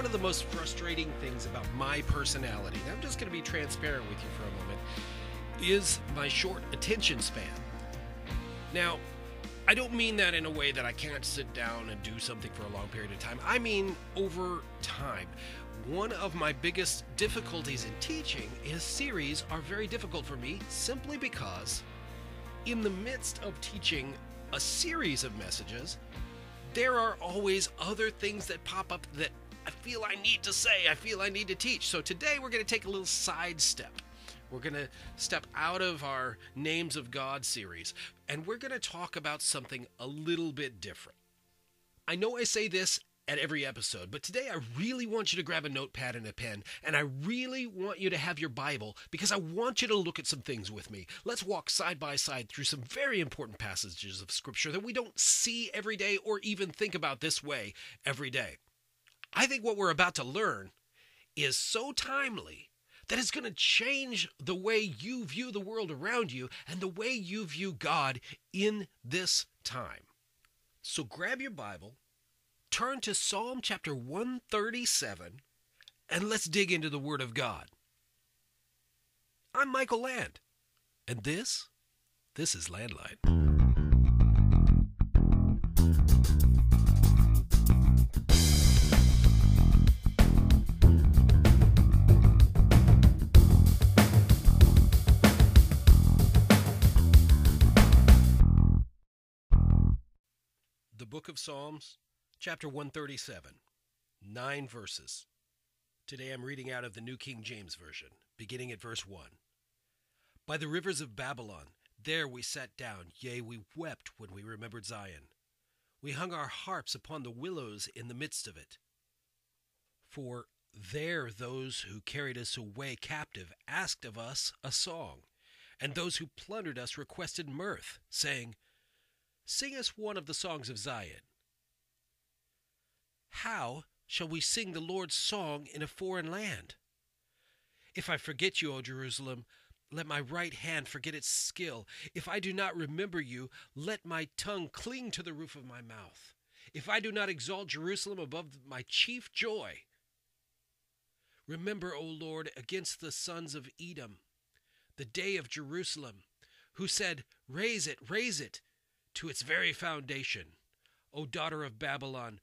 one of the most frustrating things about my personality, I'm just going to be transparent with you for a moment, is my short attention span. Now, I don't mean that in a way that I can't sit down and do something for a long period of time. I mean over time. One of my biggest difficulties in teaching is series are very difficult for me simply because in the midst of teaching a series of messages, there are always other things that pop up that I feel I need to say, I feel I need to teach. So today we're going to take a little sidestep. We're going to step out of our Names of God series and we're going to talk about something a little bit different. I know I say this at every episode, but today I really want you to grab a notepad and a pen, and I really want you to have your Bible because I want you to look at some things with me. Let's walk side by side through some very important passages of Scripture that we don't see every day or even think about this way every day. I think what we're about to learn is so timely that it's going to change the way you view the world around you and the way you view God in this time. So grab your Bible, turn to Psalm chapter 137, and let's dig into the Word of God. I'm Michael Land, and this, this is Landline. Book of Psalms, chapter 137, nine verses. Today I'm reading out of the New King James Version, beginning at verse 1. By the rivers of Babylon, there we sat down, yea, we wept when we remembered Zion. We hung our harps upon the willows in the midst of it. For there those who carried us away captive asked of us a song, and those who plundered us requested mirth, saying, Sing us one of the songs of Zion. How shall we sing the Lord's song in a foreign land? If I forget you, O Jerusalem, let my right hand forget its skill. If I do not remember you, let my tongue cling to the roof of my mouth. If I do not exalt Jerusalem above my chief joy. Remember, O Lord, against the sons of Edom, the day of Jerusalem, who said, Raise it, raise it, to its very foundation, O daughter of Babylon,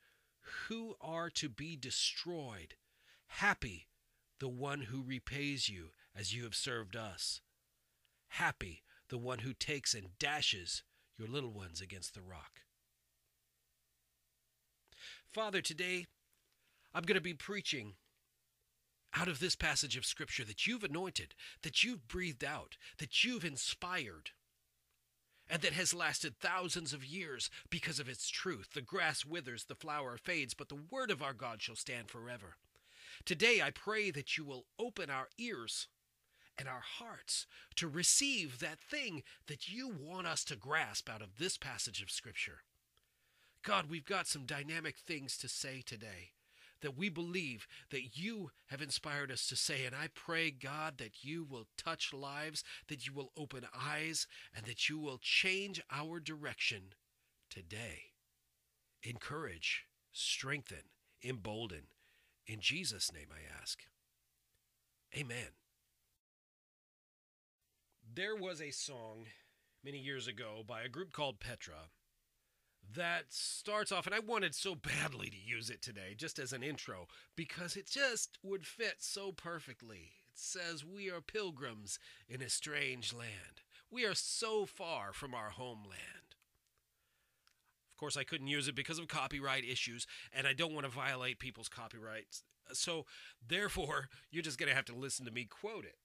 who are to be destroyed. Happy the one who repays you as you have served us. Happy the one who takes and dashes your little ones against the rock. Father, today I'm going to be preaching out of this passage of Scripture that you've anointed, that you've breathed out, that you've inspired and that has lasted thousands of years because of its truth. The grass withers, the flower fades, but the word of our God shall stand forever. Today I pray that you will open our ears and our hearts to receive that thing that you want us to grasp out of this passage of Scripture. God, we've got some dynamic things to say today that we believe that you have inspired us to say. And I pray, God, that you will touch lives, that you will open eyes, and that you will change our direction today. Encourage, strengthen, embolden. In Jesus' name I ask. Amen. There was a song many years ago by a group called Petra that starts off, and I wanted so badly to use it today, just as an intro, because it just would fit so perfectly. It says, We are pilgrims in a strange land. We are so far from our homeland. Of course, I couldn't use it because of copyright issues, and I don't want to violate people's copyrights. So, therefore, you're just going to have to listen to me quote it.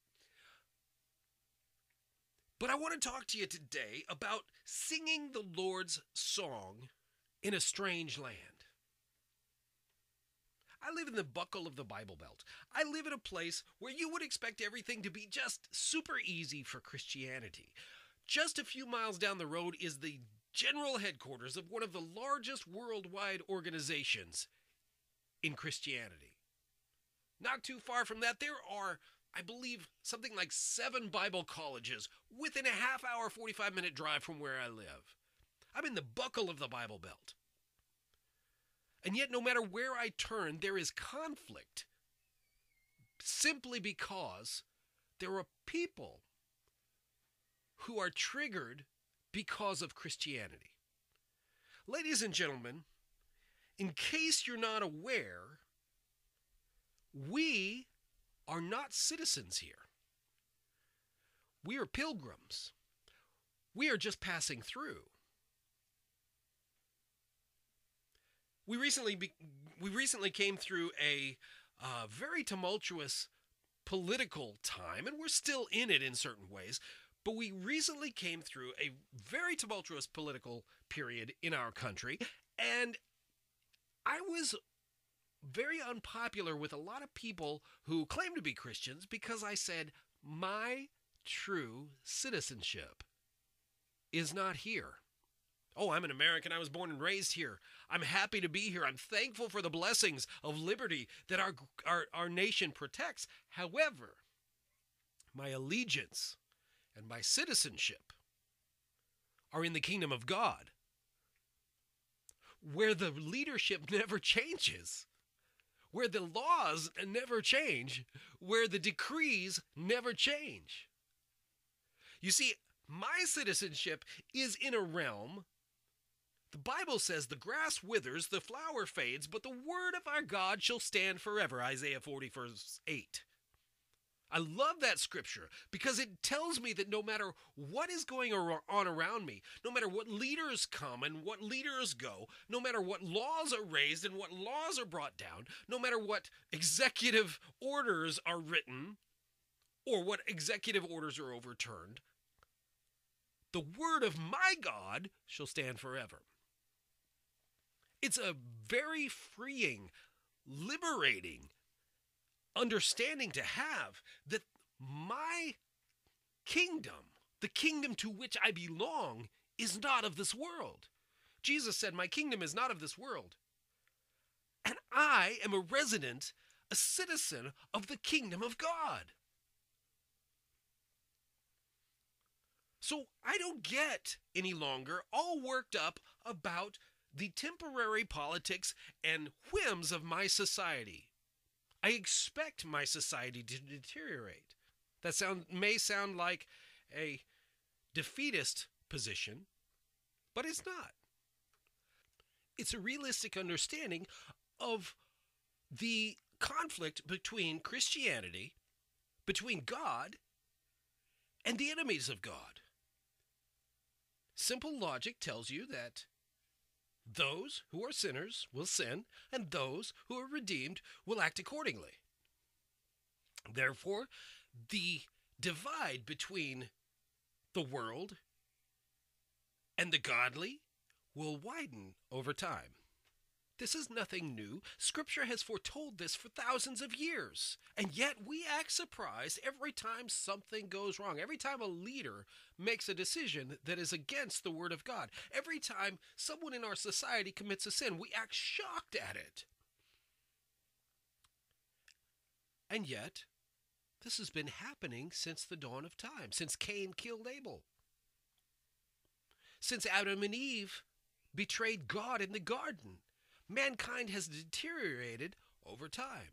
But I want to talk to you today about singing the Lord's song in a strange land. I live in the buckle of the Bible Belt. I live in a place where you would expect everything to be just super easy for Christianity. Just a few miles down the road is the general headquarters of one of the largest worldwide organizations in Christianity. Not too far from that, there are I believe, something like seven Bible colleges within a half hour, 45 minute drive from where I live. I'm in the buckle of the Bible Belt. And yet, no matter where I turn, there is conflict simply because there are people who are triggered because of Christianity. Ladies and gentlemen, in case you're not aware, we are not citizens here. We are pilgrims. We are just passing through. We recently be, we recently came through a uh, very tumultuous political time, and we're still in it in certain ways. But we recently came through a very tumultuous political period in our country, and I was very unpopular with a lot of people who claim to be Christians because I said, my true citizenship is not here. Oh, I'm an American. I was born and raised here. I'm happy to be here. I'm thankful for the blessings of liberty that our, our, our nation protects. However, my allegiance and my citizenship are in the kingdom of God, where the leadership never changes, where the laws never change, where the decrees never change. You see, my citizenship is in a realm. The Bible says the grass withers, the flower fades, but the word of our God shall stand forever. Isaiah 40, verse 8. I love that scripture because it tells me that no matter what is going on around me, no matter what leaders come and what leaders go, no matter what laws are raised and what laws are brought down, no matter what executive orders are written or what executive orders are overturned, the word of my God shall stand forever. It's a very freeing, liberating understanding to have that my kingdom, the kingdom to which I belong, is not of this world. Jesus said, My kingdom is not of this world. And I am a resident, a citizen of the kingdom of God. So I don't get any longer all worked up about the temporary politics and whims of my society. I expect my society to deteriorate. That sound may sound like a defeatist position, but it's not. It's a realistic understanding of the conflict between Christianity, between God, and the enemies of God. Simple logic tells you that those who are sinners will sin, and those who are redeemed will act accordingly. Therefore, the divide between the world and the godly will widen over time. This is nothing new. Scripture has foretold this for thousands of years. And yet we act surprised every time something goes wrong. Every time a leader makes a decision that is against the Word of God. Every time someone in our society commits a sin, we act shocked at it. And yet, this has been happening since the dawn of time, since Cain killed Abel. Since Adam and Eve betrayed God in the garden mankind has deteriorated over time.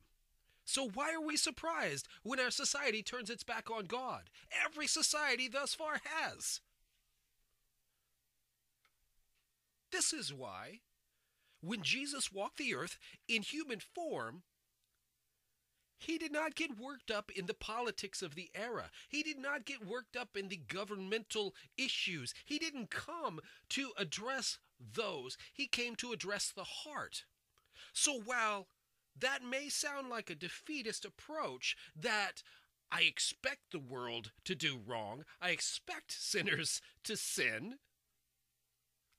So why are we surprised when our society turns its back on God? Every society thus far has. This is why, when Jesus walked the earth in human form, he did not get worked up in the politics of the era. He did not get worked up in the governmental issues. He didn't come to address those, he came to address the heart. So while that may sound like a defeatist approach, that I expect the world to do wrong, I expect sinners to sin.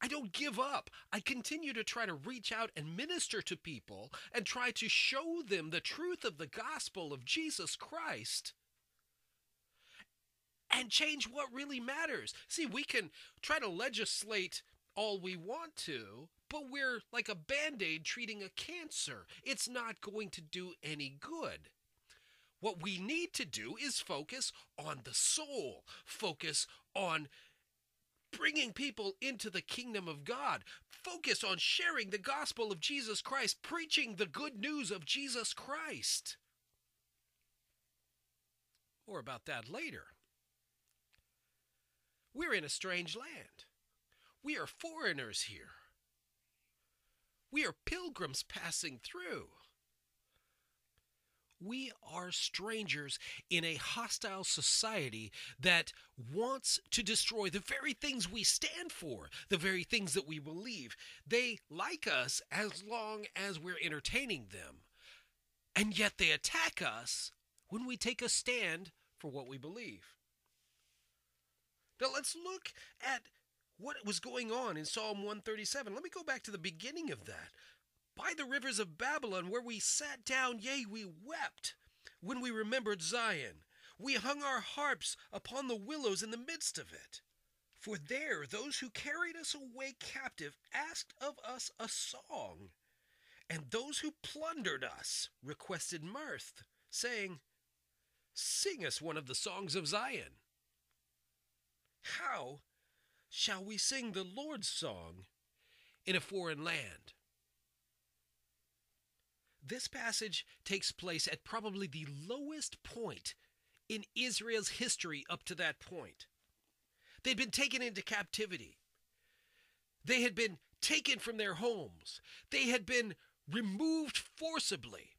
I don't give up. I continue to try to reach out and minister to people and try to show them the truth of the gospel of Jesus Christ and change what really matters. See, we can try to legislate all we want to, but we're like a band aid treating a cancer. It's not going to do any good. What we need to do is focus on the soul, focus on bringing people into the kingdom of God. Focus on sharing the gospel of Jesus Christ, preaching the good news of Jesus Christ. More about that later. We're in a strange land. We are foreigners here. We are pilgrims passing through. We are strangers in a hostile society that wants to destroy the very things we stand for, the very things that we believe. They like us as long as we're entertaining them. And yet they attack us when we take a stand for what we believe. Now let's look at what was going on in Psalm 137. Let me go back to the beginning of that by the rivers of Babylon, where we sat down, yea, we wept when we remembered Zion. We hung our harps upon the willows in the midst of it. For there those who carried us away captive asked of us a song, and those who plundered us requested mirth, saying, Sing us one of the songs of Zion. How shall we sing the Lord's song in a foreign land? This passage takes place at probably the lowest point in Israel's history up to that point. They'd been taken into captivity. They had been taken from their homes. They had been removed forcibly.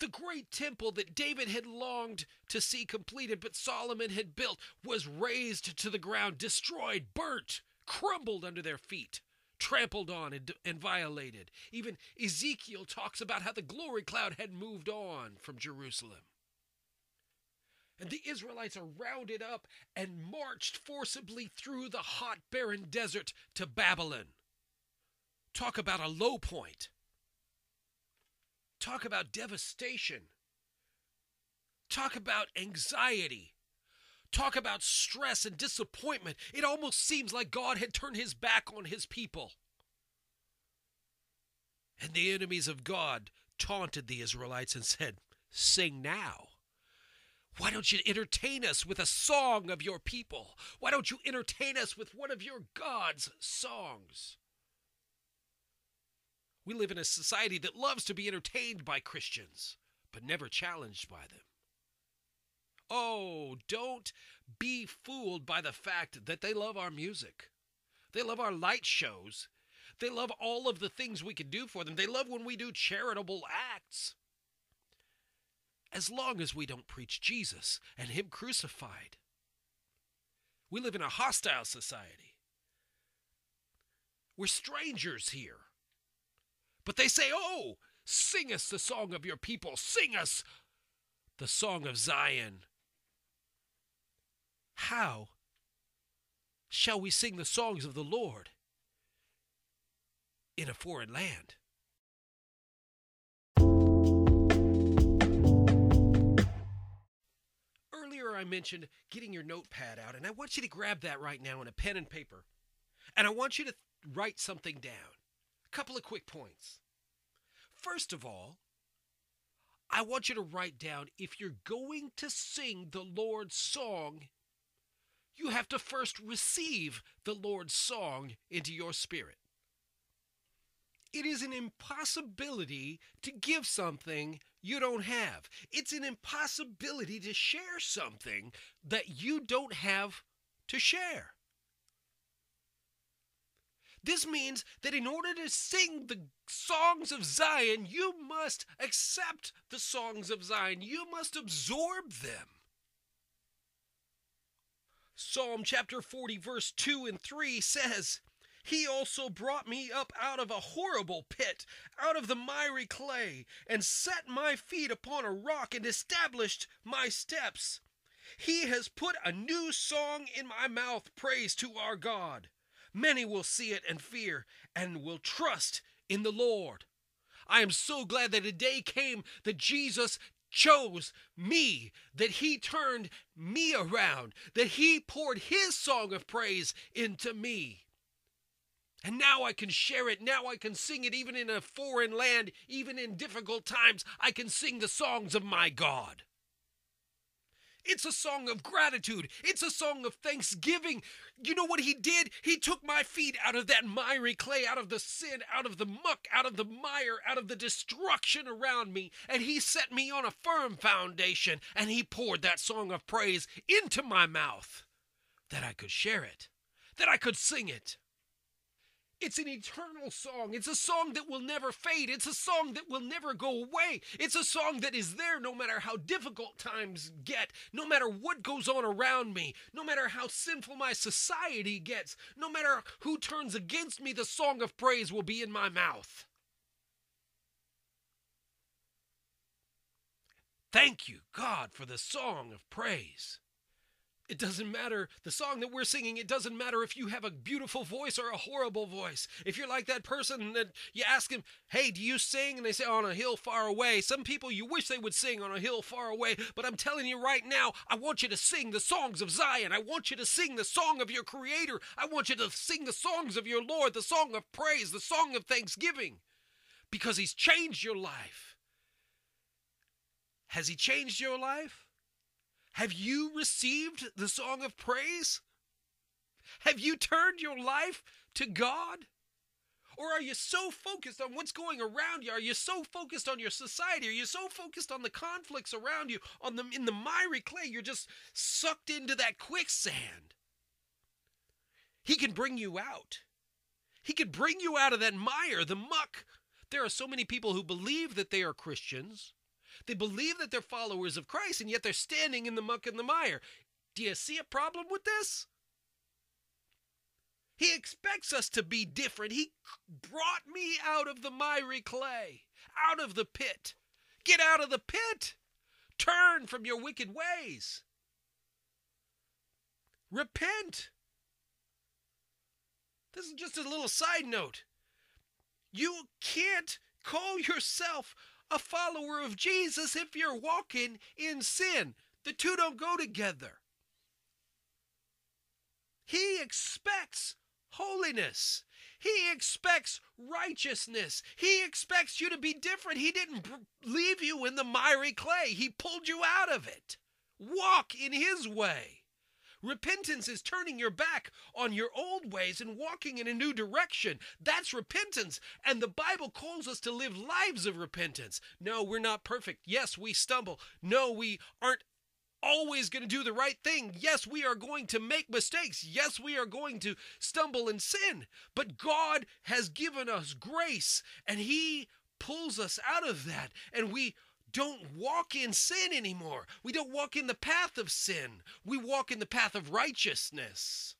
The great temple that David had longed to see completed, but Solomon had built, was razed to the ground, destroyed, burnt, crumbled under their feet trampled on and, and violated. Even Ezekiel talks about how the glory cloud had moved on from Jerusalem. And the Israelites are rounded up and marched forcibly through the hot, barren desert to Babylon. Talk about a low point. Talk about devastation. Talk about anxiety. Talk about stress and disappointment. It almost seems like God had turned his back on his people. And the enemies of God taunted the Israelites and said, Sing now. Why don't you entertain us with a song of your people? Why don't you entertain us with one of your God's songs? We live in a society that loves to be entertained by Christians, but never challenged by them. Oh, don't be fooled by the fact that they love our music. They love our light shows. They love all of the things we can do for them. They love when we do charitable acts. As long as we don't preach Jesus and Him crucified. We live in a hostile society. We're strangers here. But they say, Oh, sing us the song of your people. Sing us the song of Zion. How shall we sing the songs of the Lord in a foreign land? Earlier, I mentioned getting your notepad out, and I want you to grab that right now in a pen and paper. And I want you to write something down. A couple of quick points. First of all, I want you to write down if you're going to sing the Lord's song you have to first receive the Lord's song into your spirit. It is an impossibility to give something you don't have. It's an impossibility to share something that you don't have to share. This means that in order to sing the songs of Zion, you must accept the songs of Zion. You must absorb them. Psalm chapter 40, verse 2 and 3 says, He also brought me up out of a horrible pit, out of the miry clay, and set my feet upon a rock and established my steps. He has put a new song in my mouth, praise to our God. Many will see it and fear, and will trust in the Lord. I am so glad that a day came that Jesus chose me, that he turned me around, that he poured his song of praise into me. And now I can share it. Now I can sing it even in a foreign land, even in difficult times. I can sing the songs of my God. It's a song of gratitude. It's a song of thanksgiving. You know what he did? He took my feet out of that miry clay, out of the sin, out of the muck, out of the mire, out of the destruction around me, and he set me on a firm foundation, and he poured that song of praise into my mouth that I could share it, that I could sing it. It's an eternal song. It's a song that will never fade. It's a song that will never go away. It's a song that is there no matter how difficult times get, no matter what goes on around me, no matter how sinful my society gets, no matter who turns against me, the song of praise will be in my mouth. Thank you, God, for the song of praise. It doesn't matter the song that we're singing. It doesn't matter if you have a beautiful voice or a horrible voice. If you're like that person that you ask him, Hey, do you sing? And they say, On a hill far away. Some people you wish they would sing on a hill far away. But I'm telling you right now, I want you to sing the songs of Zion. I want you to sing the song of your Creator. I want you to sing the songs of your Lord, the song of praise, the song of thanksgiving. Because He's changed your life. Has He changed your life? Have you received the song of praise? Have you turned your life to God? Or are you so focused on what's going around you? Are you so focused on your society? Are you so focused on the conflicts around you, on the in the miry clay? You're just sucked into that quicksand. He can bring you out. He can bring you out of that mire, the muck. There are so many people who believe that they are Christians, they believe that they're followers of Christ, and yet they're standing in the muck and the mire. Do you see a problem with this? He expects us to be different. He brought me out of the miry clay, out of the pit. Get out of the pit. Turn from your wicked ways. Repent. This is just a little side note. You can't call yourself a follower of Jesus if you're walking in sin. The two don't go together. He expects holiness. He expects righteousness. He expects you to be different. He didn't leave you in the miry clay, He pulled you out of it. Walk in His way. Repentance is turning your back on your old ways and walking in a new direction. That's repentance. And the Bible calls us to live lives of repentance. No, we're not perfect. Yes, we stumble. No, we aren't always going to do the right thing. Yes, we are going to make mistakes. Yes, we are going to stumble and sin. But God has given us grace and He pulls us out of that. And we don't walk in sin anymore. We don't walk in the path of sin. We walk in the path of righteousness.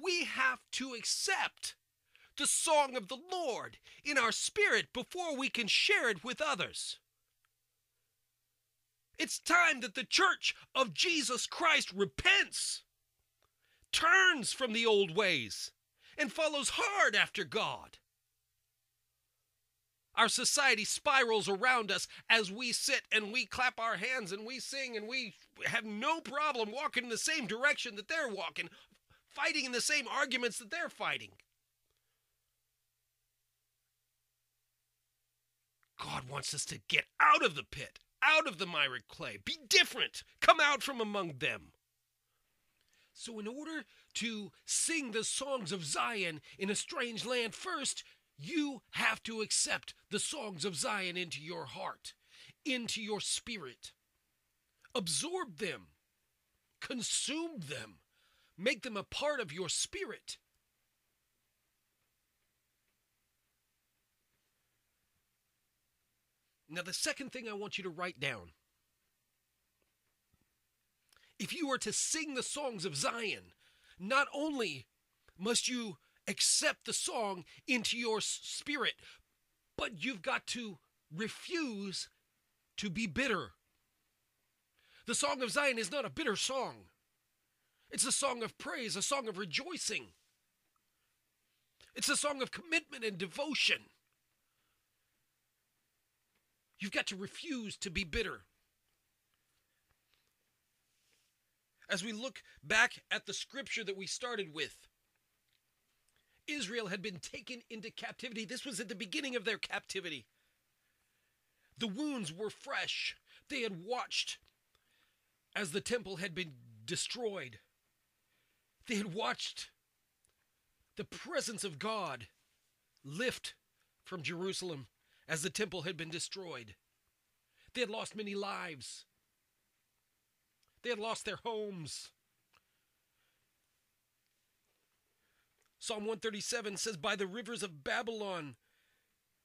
We have to accept the song of the Lord in our spirit before we can share it with others. It's time that the church of Jesus Christ repents, turns from the old ways, and follows hard after God. Our society spirals around us as we sit and we clap our hands and we sing and we have no problem walking in the same direction that they're walking, fighting in the same arguments that they're fighting. God wants us to get out of the pit, out of the miry clay, be different, come out from among them. So, in order to sing the songs of Zion in a strange land, first you have to accept the songs of Zion into your heart, into your spirit. Absorb them, consume them, make them a part of your spirit. Now, the second thing I want you to write down if you are to sing the songs of Zion, not only must you accept the song into your spirit, but you've got to refuse to be bitter. The Song of Zion is not a bitter song. It's a song of praise, a song of rejoicing. It's a song of commitment and devotion. You've got to refuse to be bitter. As we look back at the scripture that we started with, Israel had been taken into captivity. This was at the beginning of their captivity. The wounds were fresh. They had watched as the temple had been destroyed. They had watched the presence of God lift from Jerusalem as the temple had been destroyed. They had lost many lives. They had lost their homes. Psalm 137 says, By the rivers of Babylon,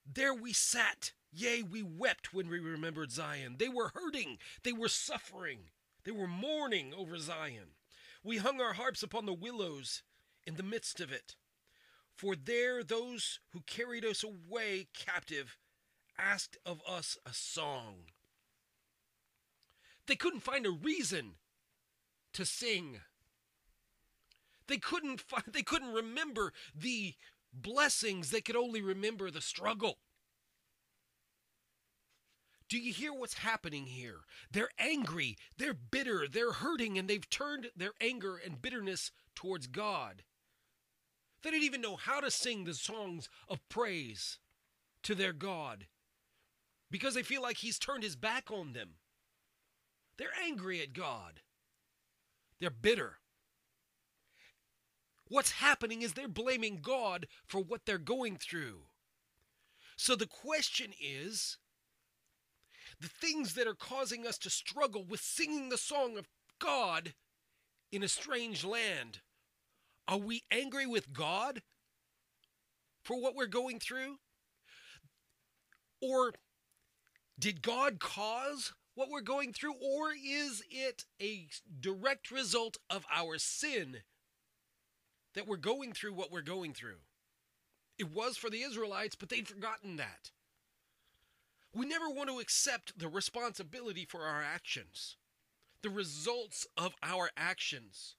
there we sat. Yea, we wept when we remembered Zion. They were hurting. They were suffering. They were mourning over Zion. We hung our harps upon the willows in the midst of it. For there those who carried us away captive asked of us a song. They couldn't find a reason to sing. They couldn't find, they couldn't remember the blessings. They could only remember the struggle. Do you hear what's happening here? They're angry, they're bitter, they're hurting, and they've turned their anger and bitterness towards God. They didn't even know how to sing the songs of praise to their God because they feel like He's turned His back on them. They're angry at God, they're bitter. What's happening is they're blaming God for what they're going through. So the question is the things that are causing us to struggle with singing the song of God in a strange land. Are we angry with God for what we're going through? Or did God cause what we're going through? Or is it a direct result of our sin that we're going through what we're going through? It was for the Israelites, but they'd forgotten that. We never want to accept the responsibility for our actions, the results of our actions.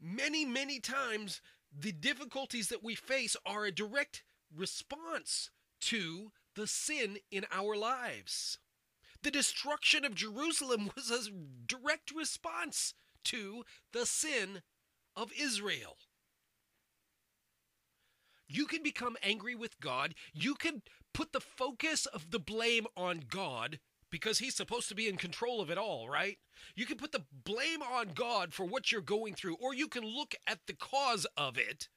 Many, many times, the difficulties that we face are a direct response to the sin in our lives. The destruction of Jerusalem was a direct response to the sin of Israel. You can become angry with God. You can put the focus of the blame on God because he's supposed to be in control of it all, right? You can put the blame on God for what you're going through, or you can look at the cause of it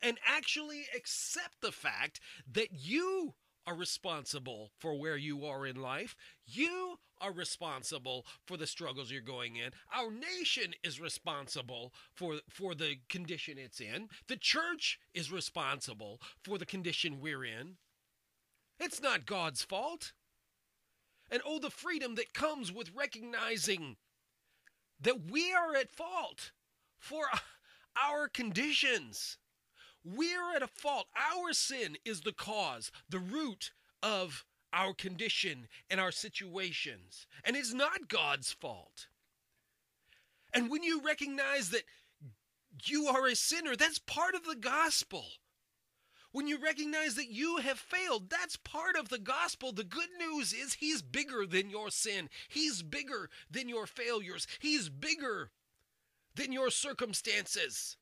and actually accept the fact that you are responsible for where you are in life. You are responsible for the struggles you're going in. Our nation is responsible for, for the condition it's in. The church is responsible for the condition we're in. It's not God's fault. And oh, the freedom that comes with recognizing that we are at fault for our conditions. We're at a fault. Our sin is the cause, the root of our condition and our situations. And it's not God's fault. And when you recognize that you are a sinner, that's part of the gospel. When you recognize that you have failed, that's part of the gospel. The good news is He's bigger than your sin, He's bigger than your failures, He's bigger than your circumstances.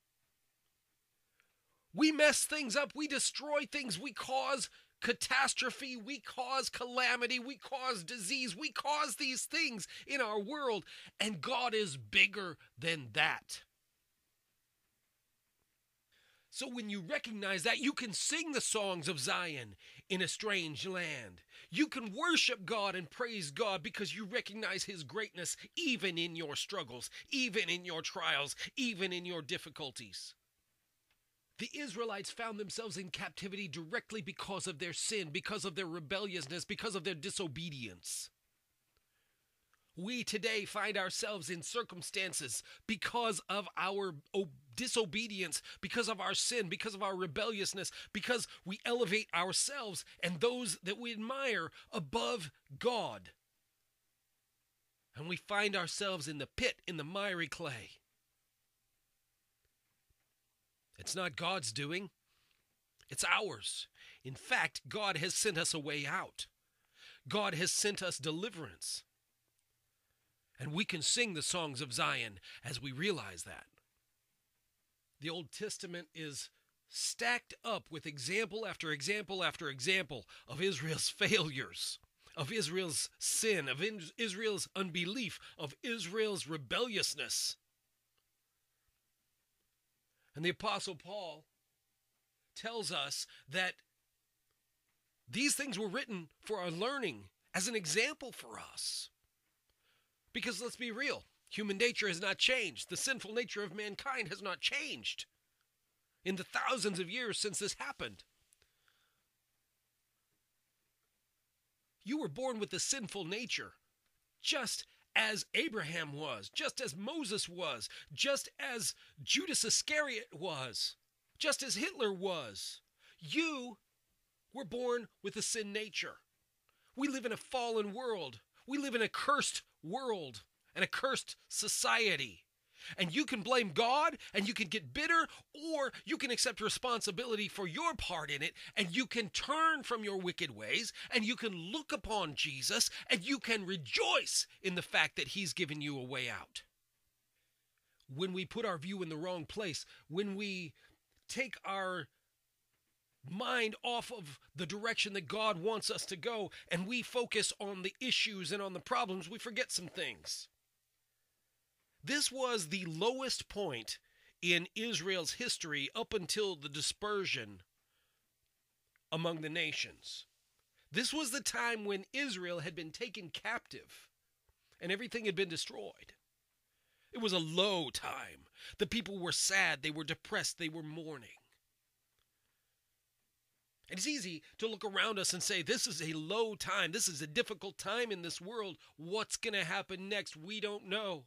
We mess things up, we destroy things, we cause catastrophe, we cause calamity, we cause disease, we cause these things in our world, and God is bigger than that. So when you recognize that, you can sing the songs of Zion in a strange land. You can worship God and praise God because you recognize His greatness even in your struggles, even in your trials, even in your difficulties. The Israelites found themselves in captivity directly because of their sin, because of their rebelliousness, because of their disobedience. We today find ourselves in circumstances because of our disobedience, because of our sin, because of our rebelliousness, because we elevate ourselves and those that we admire above God. And we find ourselves in the pit, in the miry clay. It's not God's doing, it's ours. In fact, God has sent us a way out. God has sent us deliverance. And we can sing the songs of Zion as we realize that. The Old Testament is stacked up with example after example after example of Israel's failures. of Israel's sin, of Israel's unbelief, of Israel's rebelliousness. And the Apostle Paul tells us that these things were written for our learning as an example for us. Because let's be real, human nature has not changed. The sinful nature of mankind has not changed in the thousands of years since this happened. You were born with a sinful nature, just as Abraham was, just as Moses was, just as Judas Iscariot was, just as Hitler was. You were born with a sin nature. We live in a fallen world. We live in a cursed world and a cursed society. And you can blame God and you can get bitter, or you can accept responsibility for your part in it and you can turn from your wicked ways and you can look upon Jesus and you can rejoice in the fact that He's given you a way out. When we put our view in the wrong place, when we take our mind off of the direction that God wants us to go and we focus on the issues and on the problems, we forget some things. This was the lowest point in Israel's history up until the dispersion among the nations. This was the time when Israel had been taken captive and everything had been destroyed. It was a low time. The people were sad, they were depressed, they were mourning. And it's easy to look around us and say, this is a low time. This is a difficult time in this world. What's going to happen next? We don't know.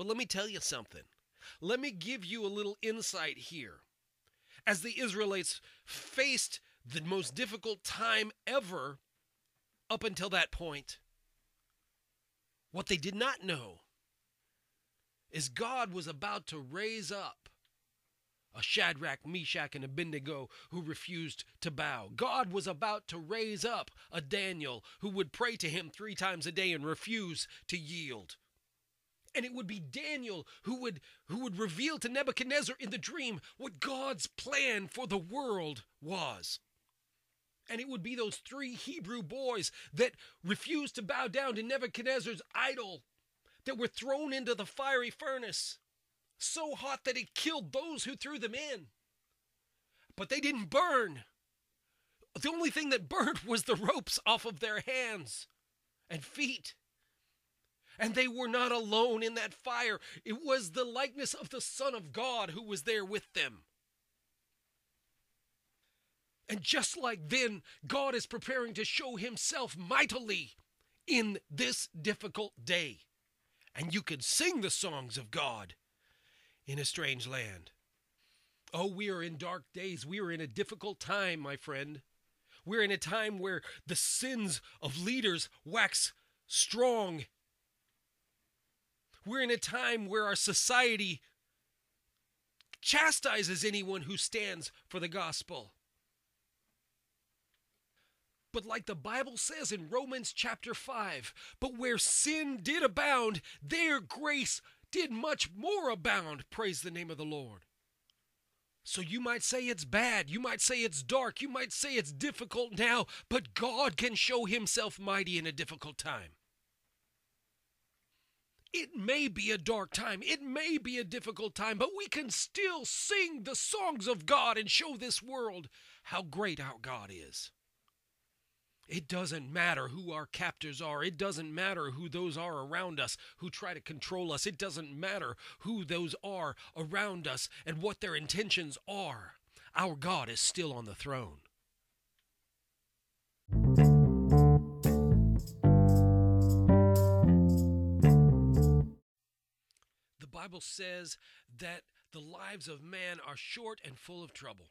But let me tell you something. Let me give you a little insight here. As the Israelites faced the most difficult time ever up until that point, what they did not know is God was about to raise up a Shadrach, Meshach, and Abednego who refused to bow. God was about to raise up a Daniel who would pray to him three times a day and refuse to yield. And it would be Daniel who would who would reveal to Nebuchadnezzar in the dream what God's plan for the world was. And it would be those three Hebrew boys that refused to bow down to Nebuchadnezzar's idol that were thrown into the fiery furnace so hot that it killed those who threw them in. But they didn't burn. The only thing that burned was the ropes off of their hands and feet. And they were not alone in that fire. It was the likeness of the Son of God who was there with them. And just like then, God is preparing to show himself mightily in this difficult day. And you can sing the songs of God in a strange land. Oh, we are in dark days. We are in a difficult time, my friend. We're in a time where the sins of leaders wax strong. We're in a time where our society chastises anyone who stands for the gospel. But like the Bible says in Romans chapter 5, but where sin did abound, there grace did much more abound. Praise the name of the Lord. So you might say it's bad. You might say it's dark. You might say it's difficult now, but God can show himself mighty in a difficult time. It may be a dark time. It may be a difficult time, but we can still sing the songs of God and show this world how great our God is. It doesn't matter who our captors are. It doesn't matter who those are around us who try to control us. It doesn't matter who those are around us and what their intentions are. Our God is still on the throne. Bible says that the lives of man are short and full of trouble.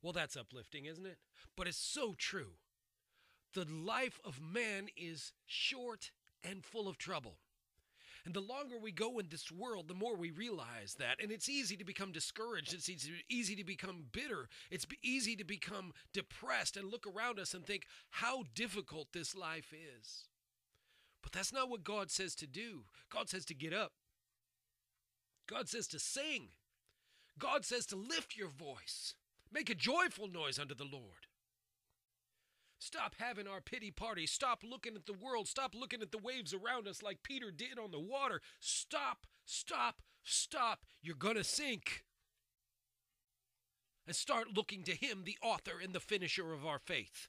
Well, that's uplifting, isn't it? But it's so true the life of man is short and full of trouble. And the longer we go in this world, the more we realize that. And it's easy to become discouraged. It's easy to become bitter. It's easy to become depressed and look around us and think how difficult this life is. But that's not what God says to do. God says to get up. God says to sing. God says to lift your voice. Make a joyful noise unto the Lord. Stop having our pity party. Stop looking at the world. Stop looking at the waves around us like Peter did on the water. Stop, stop, stop. You're going to sink. And start looking to Him, the author and the finisher of our faith.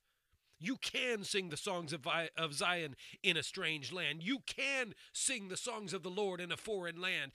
You can sing the songs of, of Zion in a strange land. You can sing the songs of the Lord in a foreign land.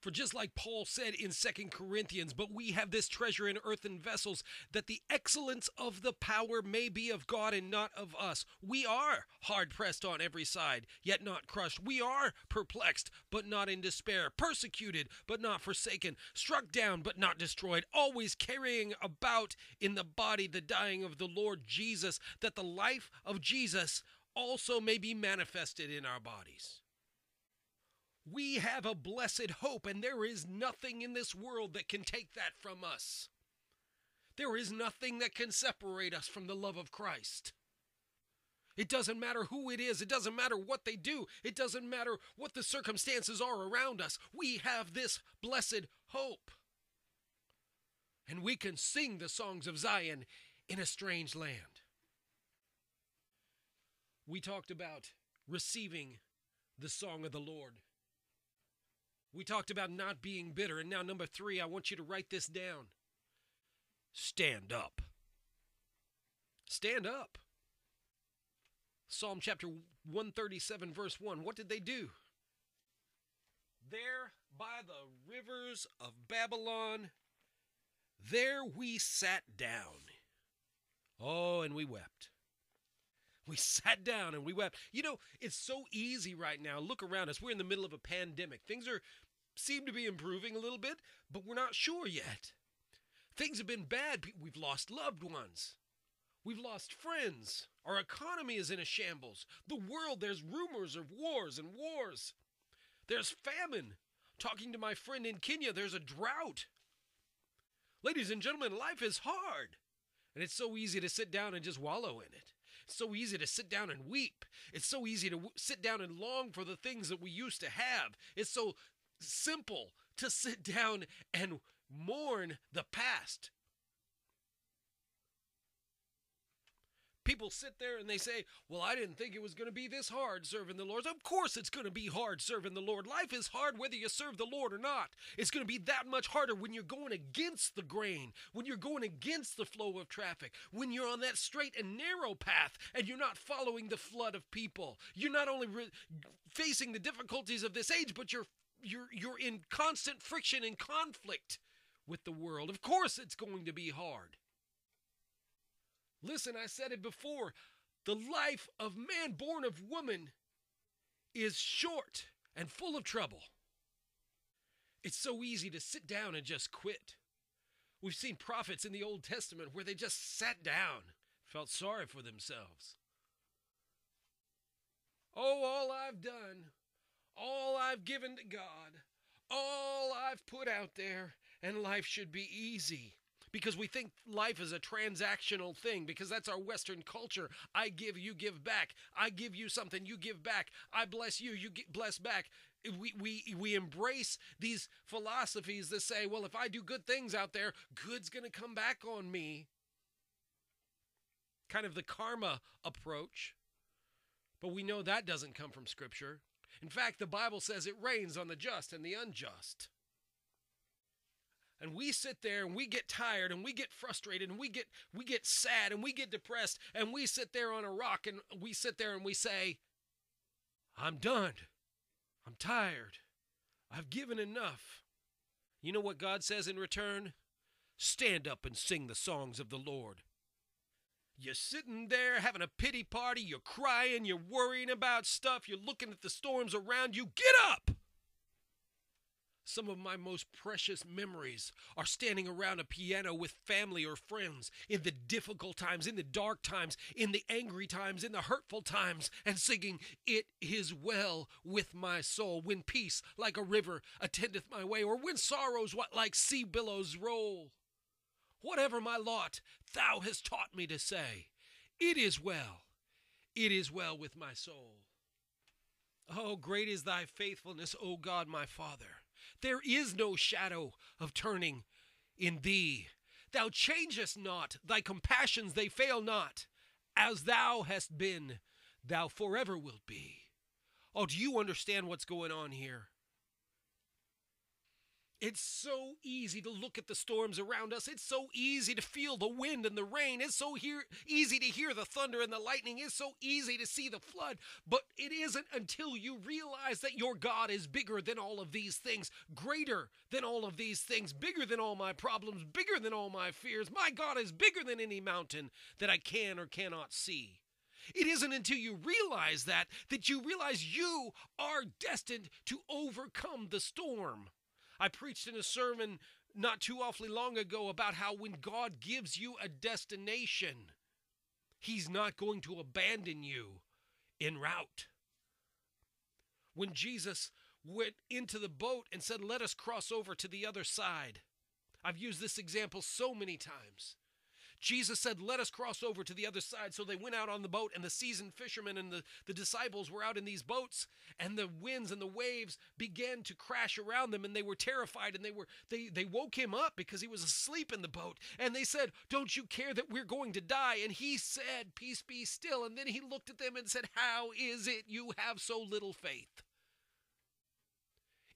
For just like Paul said in Second Corinthians, but we have this treasure in earthen vessels, that the excellence of the power may be of God and not of us. We are hard pressed on every side, yet not crushed. We are perplexed, but not in despair, persecuted, but not forsaken, struck down, but not destroyed, always carrying about in the body the dying of the Lord Jesus, that the life of Jesus also may be manifested in our bodies. We have a blessed hope, and there is nothing in this world that can take that from us. There is nothing that can separate us from the love of Christ. It doesn't matter who it is. It doesn't matter what they do. It doesn't matter what the circumstances are around us. We have this blessed hope. And we can sing the songs of Zion in a strange land. We talked about receiving the song of the Lord. We talked about not being bitter. And now, number three, I want you to write this down stand up. Stand up. Psalm chapter 137, verse 1. What did they do? There by the rivers of Babylon, there we sat down. Oh, and we wept. We sat down and we wept. You know, it's so easy right now. Look around us. We're in the middle of a pandemic. Things are seem to be improving a little bit, but we're not sure yet. Things have been bad. We've lost loved ones. We've lost friends. Our economy is in a shambles. The world, there's rumors of wars and wars. There's famine. Talking to my friend in Kenya, there's a drought. Ladies and gentlemen, life is hard. And it's so easy to sit down and just wallow in it. It's so easy to sit down and weep. It's so easy to w- sit down and long for the things that we used to have. It's so simple to sit down and mourn the past. People sit there and they say, Well, I didn't think it was going to be this hard serving the Lord. Of course, it's going to be hard serving the Lord. Life is hard whether you serve the Lord or not. It's going to be that much harder when you're going against the grain, when you're going against the flow of traffic, when you're on that straight and narrow path and you're not following the flood of people. You're not only re- facing the difficulties of this age, but you're you're you're in constant friction and conflict with the world. Of course it's going to be hard. Listen, I said it before. The life of man born of woman is short and full of trouble. It's so easy to sit down and just quit. We've seen prophets in the Old Testament where they just sat down, felt sorry for themselves. Oh, all I've done all I've given to God, all I've put out there, and life should be easy. Because we think life is a transactional thing, because that's our Western culture. I give, you give back. I give you something, you give back. I bless you, you get bless back. We, we, we embrace these philosophies that say, well, if I do good things out there, good's going to come back on me. Kind of the karma approach. But we know that doesn't come from Scripture. In fact, the Bible says it rains on the just and the unjust. And we sit there and we get tired and we get frustrated and we get we get sad and we get depressed and we sit there on a rock and we sit there and we say, I'm done. I'm tired. I've given enough. You know what God says in return? Stand up and sing the songs of the Lord. You're sitting there having a pity party, you're crying, you're worrying about stuff, you're looking at the storms around you. Get up! Some of my most precious memories are standing around a piano with family or friends in the difficult times, in the dark times, in the angry times, in the hurtful times, and singing, It is well with my soul, when peace like a river attendeth my way, or when sorrows what like sea billows roll. Whatever my lot, thou hast taught me to say, It is well, it is well with my soul. Oh, great is thy faithfulness, O God my Father. There is no shadow of turning in thee. Thou changest not, thy compassions they fail not. as thou hast been, thou forever wilt be. Oh, do you understand what's going on here? It's so easy to look at the storms around us. It's so easy to feel the wind and the rain. It's so hear, easy to hear the thunder and the lightning. It's so easy to see the flood. But it isn't until you realize that your God is bigger than all of these things, greater than all of these things, bigger than all my problems, bigger than all my fears. My God is bigger than any mountain that I can or cannot see. It isn't until you realize that that you realize you are destined to overcome the storm. I preached in a sermon not too awfully long ago about how when God gives you a destination, He's not going to abandon you en route. When Jesus went into the boat and said, Let us cross over to the other side, I've used this example so many times. Jesus said, Let us cross over to the other side. So they went out on the boat, and the seasoned fishermen and the, the disciples were out in these boats, and the winds and the waves began to crash around them, and they were terrified, and they were they they woke him up because he was asleep in the boat. And they said, Don't you care that we're going to die? And he said, Peace be still. And then he looked at them and said, How is it you have so little faith?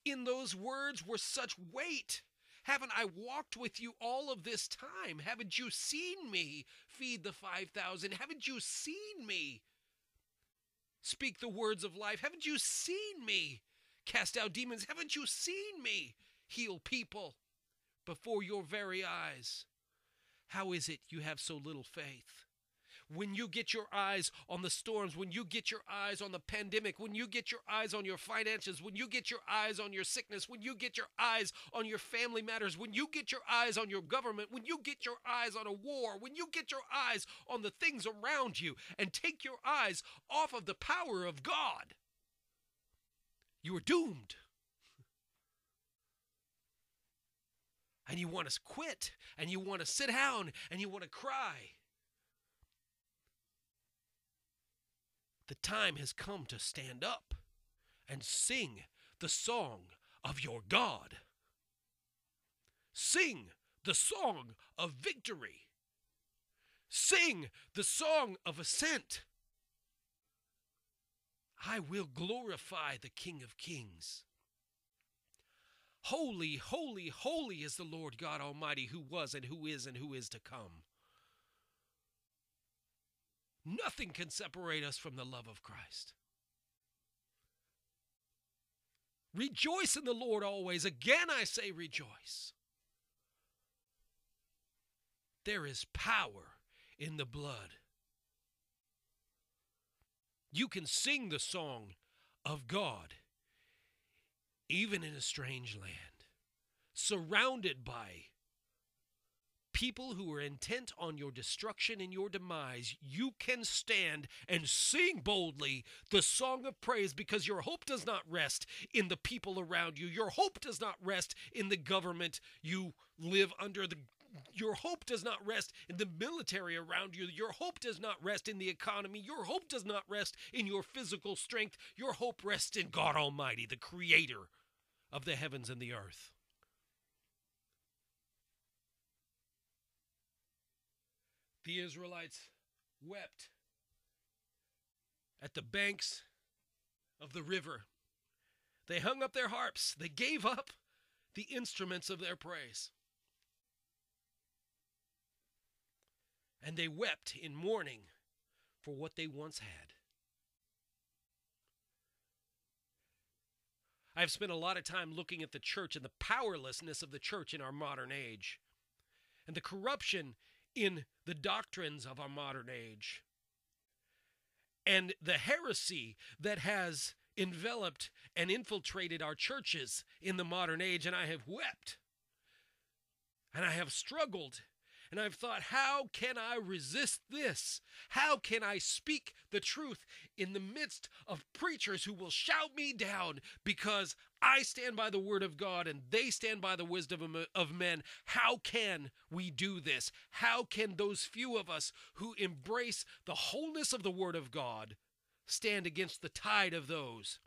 In those words were such weight haven't I walked with you all of this time? Haven't you seen me feed the 5,000? Haven't you seen me speak the words of life? Haven't you seen me cast out demons? Haven't you seen me heal people before your very eyes? How is it you have so little faith? When you get your eyes on the storms, when you get your eyes on the pandemic, when you get your eyes on your finances, when you get your eyes on your sickness, when you get your eyes on your family matters, when you get your eyes on your government, when you get your eyes on a war, when you get your eyes on the things around you and take your eyes off of the power of God, you are doomed. And you want to quit, and you want to sit down, and you want to cry. The time has come to stand up and sing the song of your God. Sing the song of victory. Sing the song of ascent. I will glorify the King of Kings. Holy, holy, holy is the Lord God Almighty, who was and who is and who is to come. Nothing can separate us from the love of Christ. Rejoice in the Lord always. Again, I say rejoice. There is power in the blood. You can sing the song of God even in a strange land, surrounded by people who are intent on your destruction and your demise, you can stand and sing boldly the song of praise because your hope does not rest in the people around you. Your hope does not rest in the government you live under. The your hope does not rest in the military around you. Your hope does not rest in the economy. Your hope does not rest in your physical strength. Your hope rests in God Almighty, the creator of the heavens and the earth. The Israelites wept at the banks of the river. They hung up their harps, they gave up the instruments of their praise. And they wept in mourning for what they once had. I've spent a lot of time looking at the church and the powerlessness of the church in our modern age and the corruption in the doctrines of our modern age and the heresy that has enveloped and infiltrated our churches in the modern age. And I have wept and I have struggled and I've thought, how can I resist this? How can I speak the truth in the midst of preachers who will shout me down because I stand by the word of God and they stand by the wisdom of men? How can we do this? How can those few of us who embrace the wholeness of the word of God stand against the tide of those?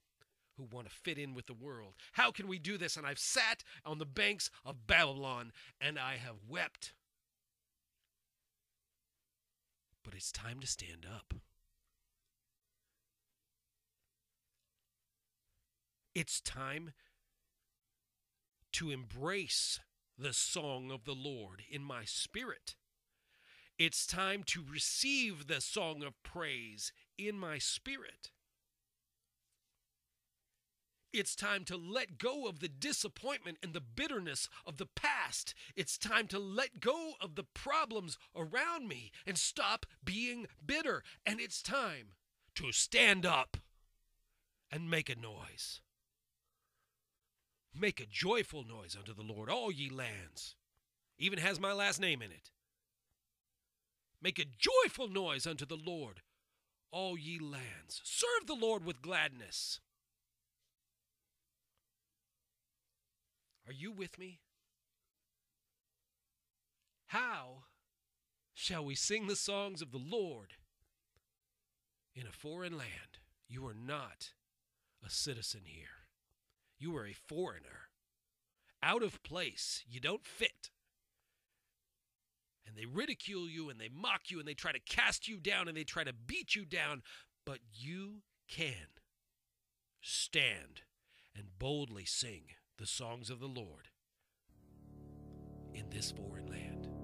who want to fit in with the world. How can we do this? And I've sat on the banks of Babylon and I have wept But it's time to stand up. It's time to embrace the song of the Lord in my spirit. It's time to receive the song of praise in my spirit. It's time to let go of the disappointment and the bitterness of the past. It's time to let go of the problems around me and stop being bitter. And it's time to stand up and make a noise. Make a joyful noise unto the Lord, all ye lands. Even has my last name in it. Make a joyful noise unto the Lord, all ye lands. Serve the Lord with gladness. Are you with me? How shall we sing the songs of the Lord in a foreign land? You are not a citizen here. You are a foreigner, out of place. You don't fit. And they ridicule you and they mock you and they try to cast you down and they try to beat you down. But you can stand and boldly sing the songs of the Lord in this foreign land.